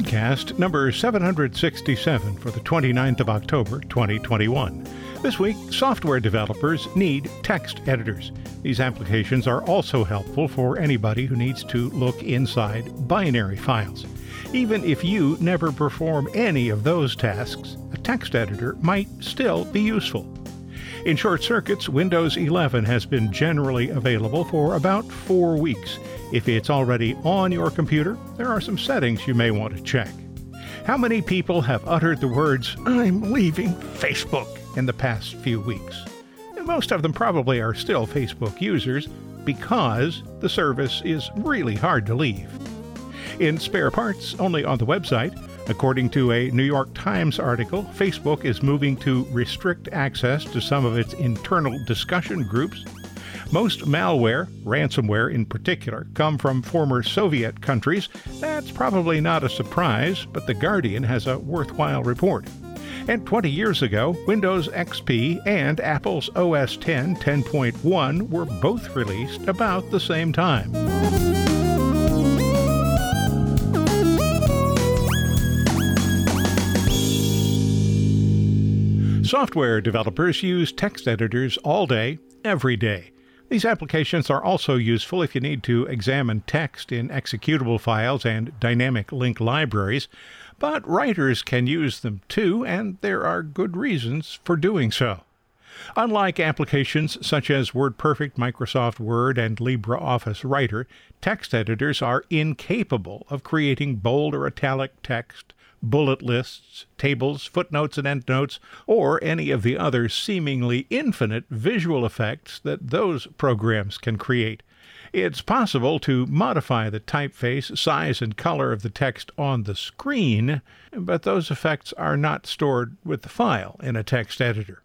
Podcast number 767 for the 29th of October 2021. This week, software developers need text editors. These applications are also helpful for anybody who needs to look inside binary files. Even if you never perform any of those tasks, a text editor might still be useful. In short circuits, Windows 11 has been generally available for about four weeks. If it's already on your computer, there are some settings you may want to check. How many people have uttered the words, I'm leaving Facebook, in the past few weeks? Most of them probably are still Facebook users because the service is really hard to leave. In spare parts, only on the website, According to a New York Times article, Facebook is moving to restrict access to some of its internal discussion groups. Most malware, ransomware in particular, come from former Soviet countries. That's probably not a surprise, but The Guardian has a worthwhile report. And 20 years ago, Windows XP and Apple's OS X 10.1 were both released about the same time. Software developers use text editors all day, every day. These applications are also useful if you need to examine text in executable files and dynamic link libraries, but writers can use them too, and there are good reasons for doing so. Unlike applications such as WordPerfect, Microsoft Word, and LibreOffice Writer, text editors are incapable of creating bold or italic text bullet lists, tables, footnotes, and endnotes, or any of the other seemingly infinite visual effects that those programs can create. It's possible to modify the typeface, size, and color of the text on the screen, but those effects are not stored with the file in a text editor.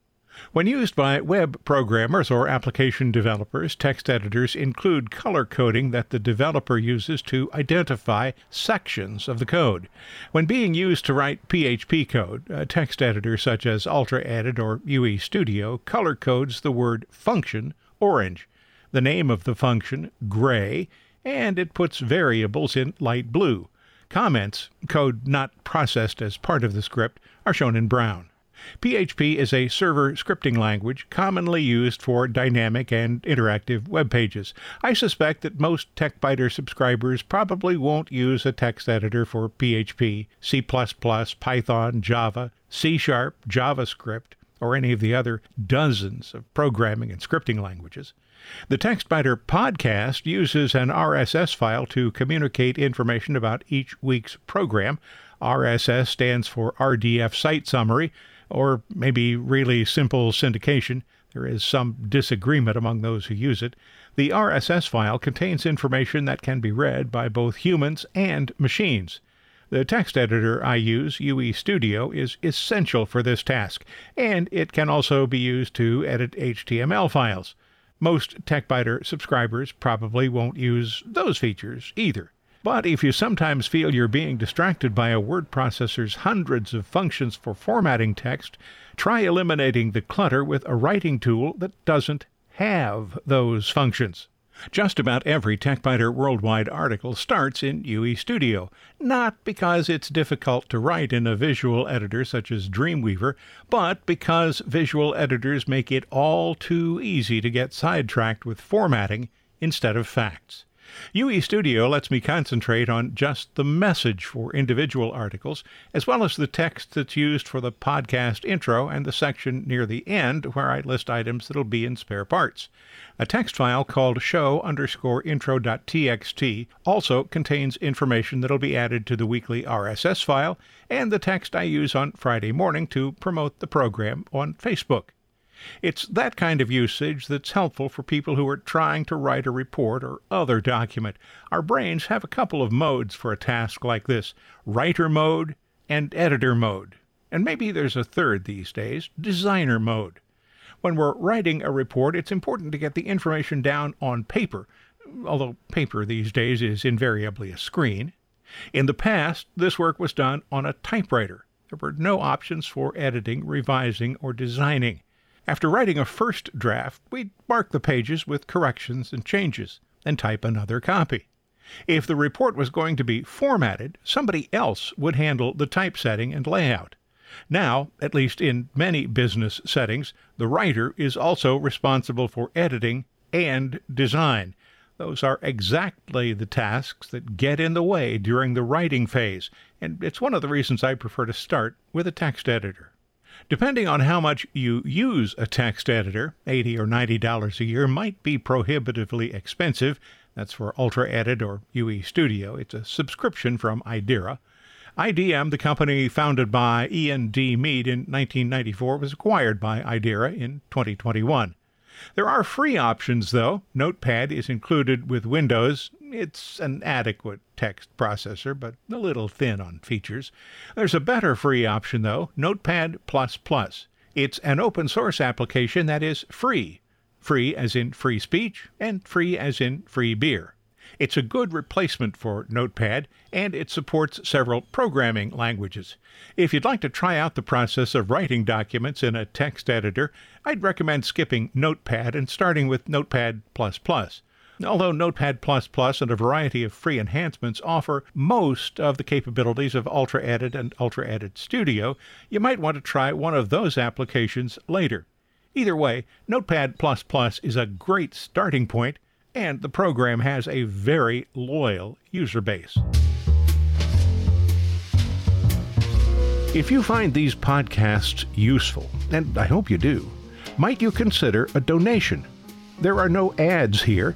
When used by web programmers or application developers, text editors include color coding that the developer uses to identify sections of the code. When being used to write PHP code, a text editor such as UltraEdit or UE Studio color codes the word function orange, the name of the function gray, and it puts variables in light blue. Comments, code not processed as part of the script, are shown in brown. PHP is a server scripting language commonly used for dynamic and interactive web pages. I suspect that most TechByter subscribers probably won't use a text editor for PHP, C++, Python, Java, C Sharp, JavaScript, or any of the other dozens of programming and scripting languages. The TechByter podcast uses an RSS file to communicate information about each week's program. RSS stands for RDF Site Summary or maybe really simple syndication. There is some disagreement among those who use it. The RSS file contains information that can be read by both humans and machines. The text editor I use, UE Studio, is essential for this task, and it can also be used to edit HTML files. Most TechByter subscribers probably won't use those features either. But if you sometimes feel you're being distracted by a word processor's hundreds of functions for formatting text, try eliminating the clutter with a writing tool that doesn't have those functions. Just about every TechByter Worldwide article starts in UE Studio, not because it's difficult to write in a visual editor such as Dreamweaver, but because visual editors make it all too easy to get sidetracked with formatting instead of facts. UE Studio lets me concentrate on just the message for individual articles, as well as the text that's used for the podcast intro and the section near the end where I list items that'll be in spare parts. A text file called show underscore intro.txt also contains information that'll be added to the weekly RSS file and the text I use on Friday morning to promote the program on Facebook. It's that kind of usage that's helpful for people who are trying to write a report or other document. Our brains have a couple of modes for a task like this writer mode and editor mode. And maybe there's a third these days designer mode. When we're writing a report, it's important to get the information down on paper, although paper these days is invariably a screen. In the past, this work was done on a typewriter. There were no options for editing, revising, or designing. After writing a first draft, we'd mark the pages with corrections and changes, and type another copy. If the report was going to be formatted, somebody else would handle the typesetting and layout. Now, at least in many business settings, the writer is also responsible for editing and design. Those are exactly the tasks that get in the way during the writing phase, and it's one of the reasons I prefer to start with a text editor. Depending on how much you use a text editor, 80 or $90 a year might be prohibitively expensive. That's for Ultra Edit or UE Studio. It's a subscription from Idera. IDM, the company founded by Ian D. Mead in 1994, was acquired by Idera in 2021. There are free options, though. Notepad is included with Windows. It's an adequate text processor, but a little thin on features. There's a better free option, though Notepad. It's an open source application that is free. Free as in free speech, and free as in free beer. It's a good replacement for Notepad, and it supports several programming languages. If you'd like to try out the process of writing documents in a text editor, I'd recommend skipping Notepad and starting with Notepad. Although Notepad and a variety of free enhancements offer most of the capabilities of UltraEdit and UltraEdit Studio, you might want to try one of those applications later. Either way, Notepad is a great starting point and the program has a very loyal user base. If you find these podcasts useful, and I hope you do, might you consider a donation? There are no ads here,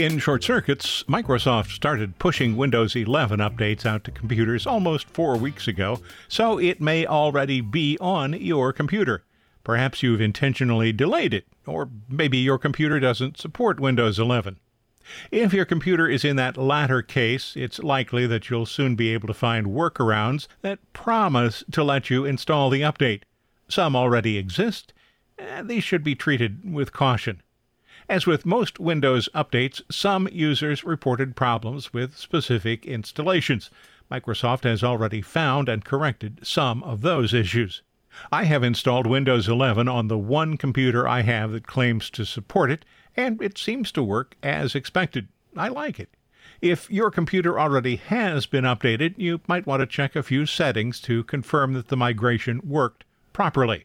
In short circuits, Microsoft started pushing Windows 11 updates out to computers almost four weeks ago, so it may already be on your computer. Perhaps you've intentionally delayed it, or maybe your computer doesn't support Windows 11. If your computer is in that latter case, it's likely that you'll soon be able to find workarounds that promise to let you install the update. Some already exist, and these should be treated with caution. As with most Windows updates, some users reported problems with specific installations. Microsoft has already found and corrected some of those issues. I have installed Windows 11 on the one computer I have that claims to support it, and it seems to work as expected. I like it. If your computer already has been updated, you might want to check a few settings to confirm that the migration worked properly.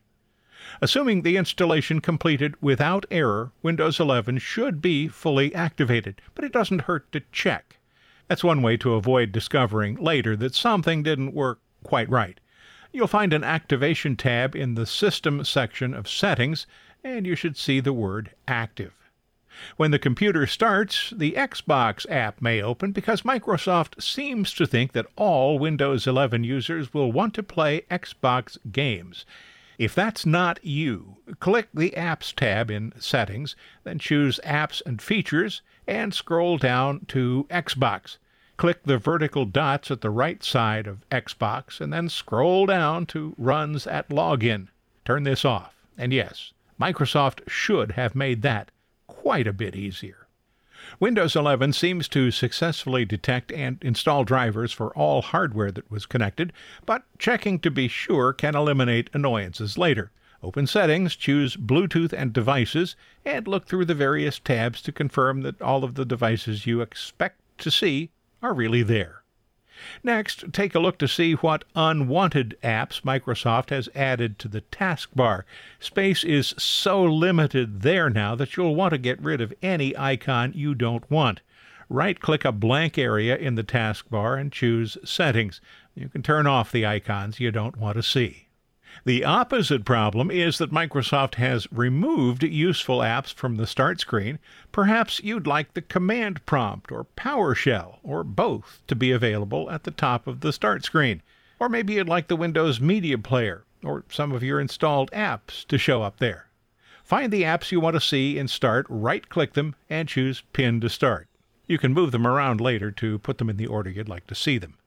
Assuming the installation completed without error, Windows 11 should be fully activated, but it doesn't hurt to check. That's one way to avoid discovering later that something didn't work quite right. You'll find an activation tab in the System section of Settings, and you should see the word Active. When the computer starts, the Xbox app may open because Microsoft seems to think that all Windows 11 users will want to play Xbox games. If that's not you, click the Apps tab in Settings, then choose Apps and Features, and scroll down to Xbox. Click the vertical dots at the right side of Xbox, and then scroll down to Runs at Login. Turn this off. And yes, Microsoft should have made that quite a bit easier. Windows 11 seems to successfully detect and install drivers for all hardware that was connected, but checking to be sure can eliminate annoyances later. Open Settings, choose Bluetooth and Devices, and look through the various tabs to confirm that all of the devices you expect to see are really there. Next, take a look to see what unwanted apps Microsoft has added to the taskbar. Space is so limited there now that you'll want to get rid of any icon you don't want. Right click a blank area in the taskbar and choose Settings. You can turn off the icons you don't want to see. The opposite problem is that Microsoft has removed useful apps from the start screen. Perhaps you'd like the command prompt or PowerShell or both to be available at the top of the start screen. Or maybe you'd like the Windows Media Player or some of your installed apps to show up there. Find the apps you want to see in Start, right click them, and choose Pin to Start. You can move them around later to put them in the order you'd like to see them.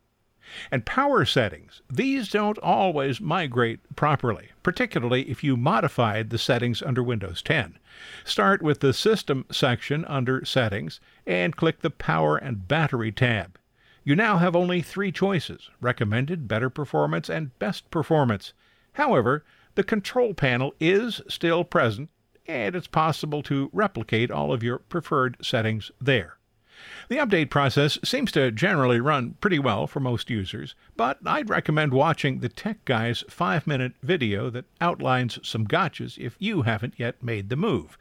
And power settings, these don't always migrate properly, particularly if you modified the settings under Windows 10. Start with the System section under Settings and click the Power and Battery tab. You now have only three choices recommended, better performance, and best performance. However, the control panel is still present, and it's possible to replicate all of your preferred settings there. The update process seems to generally run pretty well for most users, but I'd recommend watching the Tech Guy's 5 minute video that outlines some gotchas if you haven't yet made the move.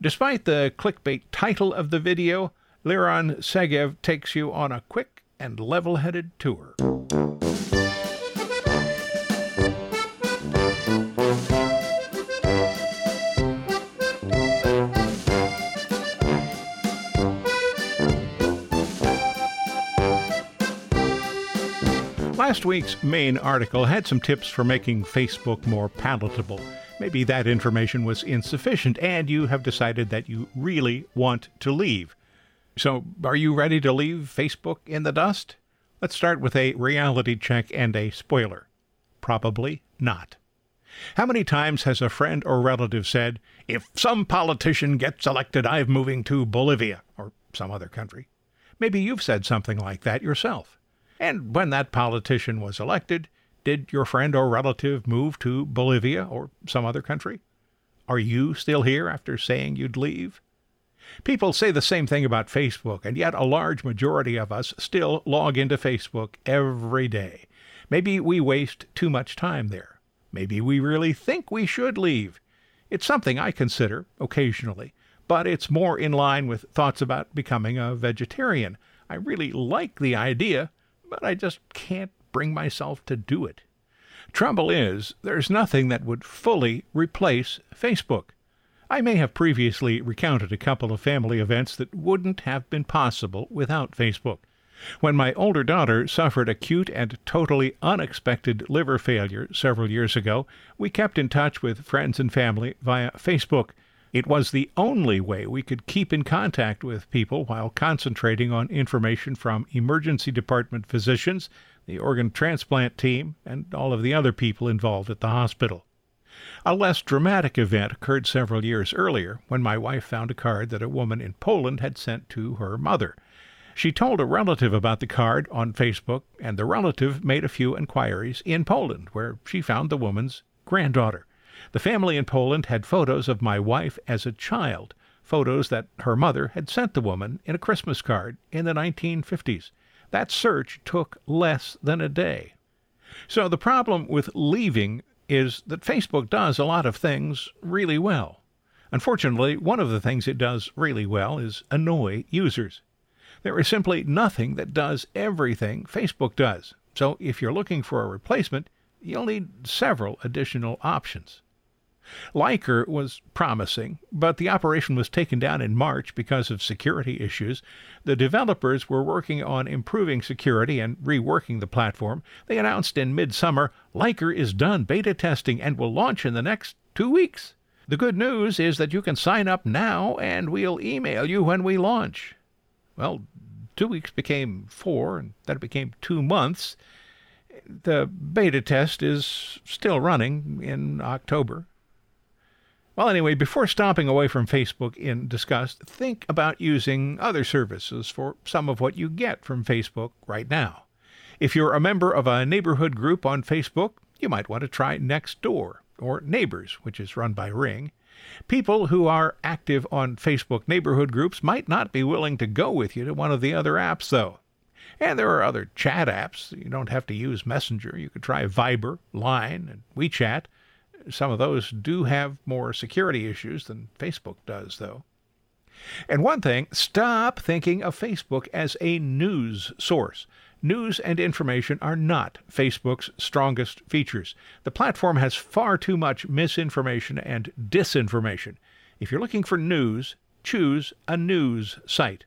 Despite the clickbait title of the video, Liron Segev takes you on a quick and level headed tour. Last week's main article had some tips for making Facebook more palatable. Maybe that information was insufficient and you have decided that you really want to leave. So, are you ready to leave Facebook in the dust? Let's start with a reality check and a spoiler. Probably not. How many times has a friend or relative said, If some politician gets elected, I'm moving to Bolivia or some other country? Maybe you've said something like that yourself. And when that politician was elected, did your friend or relative move to Bolivia or some other country? Are you still here after saying you'd leave? People say the same thing about Facebook, and yet a large majority of us still log into Facebook every day. Maybe we waste too much time there. Maybe we really think we should leave. It's something I consider occasionally, but it's more in line with thoughts about becoming a vegetarian. I really like the idea, but I just can't bring myself to do it. Trouble is, there's nothing that would fully replace Facebook. I may have previously recounted a couple of family events that wouldn't have been possible without Facebook. When my older daughter suffered acute and totally unexpected liver failure several years ago, we kept in touch with friends and family via Facebook. It was the only way we could keep in contact with people while concentrating on information from emergency department physicians, the organ transplant team, and all of the other people involved at the hospital. A less dramatic event occurred several years earlier when my wife found a card that a woman in Poland had sent to her mother. She told a relative about the card on Facebook, and the relative made a few inquiries in Poland, where she found the woman's granddaughter. The family in Poland had photos of my wife as a child, photos that her mother had sent the woman in a Christmas card in the 1950s. That search took less than a day. So the problem with leaving is that Facebook does a lot of things really well. Unfortunately, one of the things it does really well is annoy users. There is simply nothing that does everything Facebook does. So if you're looking for a replacement, you'll need several additional options. Liker was promising, but the operation was taken down in March because of security issues. The developers were working on improving security and reworking the platform. They announced in midsummer Liker is done beta testing and will launch in the next two weeks. The good news is that you can sign up now and we'll email you when we launch. Well, two weeks became four, and then it became two months. The beta test is still running in October. Well, anyway, before stopping away from Facebook in disgust, think about using other services for some of what you get from Facebook right now. If you're a member of a neighborhood group on Facebook, you might want to try Nextdoor or Neighbors, which is run by Ring. People who are active on Facebook neighborhood groups might not be willing to go with you to one of the other apps, though. And there are other chat apps. You don't have to use Messenger. You could try Viber, Line, and WeChat. Some of those do have more security issues than Facebook does, though. And one thing, stop thinking of Facebook as a news source. News and information are not Facebook's strongest features. The platform has far too much misinformation and disinformation. If you're looking for news, choose a news site.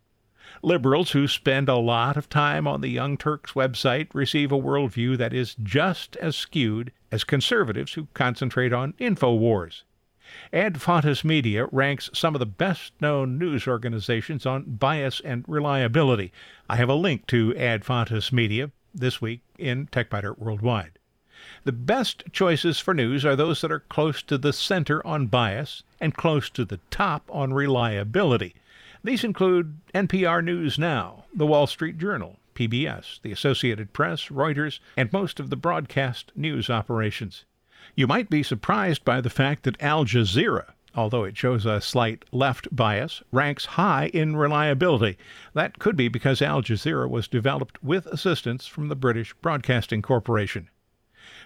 Liberals who spend a lot of time on the Young Turks website receive a worldview that is just as skewed as conservatives who concentrate on InfoWars. Ad Fontes Media ranks some of the best known news organizations on bias and reliability. I have a link to Ad Fontes Media this week in TechByter Worldwide. The best choices for news are those that are close to the center on bias and close to the top on reliability. These include NPR News Now, The Wall Street Journal, PBS, the Associated Press, Reuters, and most of the broadcast news operations. You might be surprised by the fact that Al Jazeera, although it shows a slight left bias, ranks high in reliability. That could be because Al Jazeera was developed with assistance from the British Broadcasting Corporation.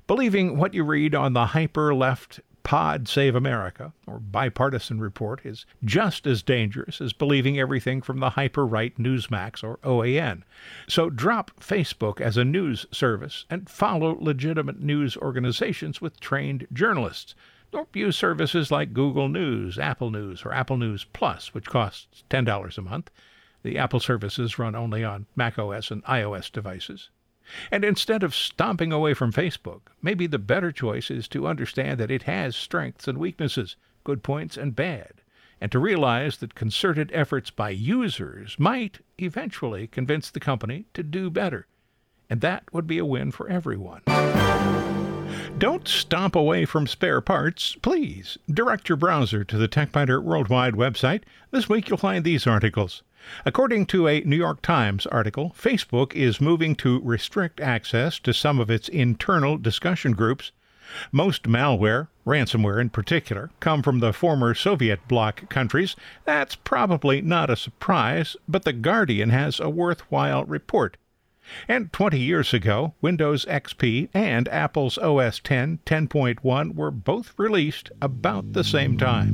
Believing what you read on the hyper left Pod Save America or bipartisan report is just as dangerous as believing everything from the hyper right Newsmax or OAN. So drop Facebook as a news service and follow legitimate news organizations with trained journalists. Don't use services like Google News, Apple News, or Apple News Plus, which costs $10 a month. The Apple services run only on macOS and iOS devices. And instead of stomping away from Facebook, maybe the better choice is to understand that it has strengths and weaknesses, good points and bad, and to realize that concerted efforts by users might eventually convince the company to do better. And that would be a win for everyone. Don't stomp away from spare parts, please. Direct your browser to the TechByter Worldwide website. This week you'll find these articles. According to a New York Times article, Facebook is moving to restrict access to some of its internal discussion groups. Most malware, ransomware in particular, come from the former Soviet bloc countries. That's probably not a surprise, but The Guardian has a worthwhile report. And 20 years ago, Windows XP and Apple's OS 10 10.1 were both released about the same time.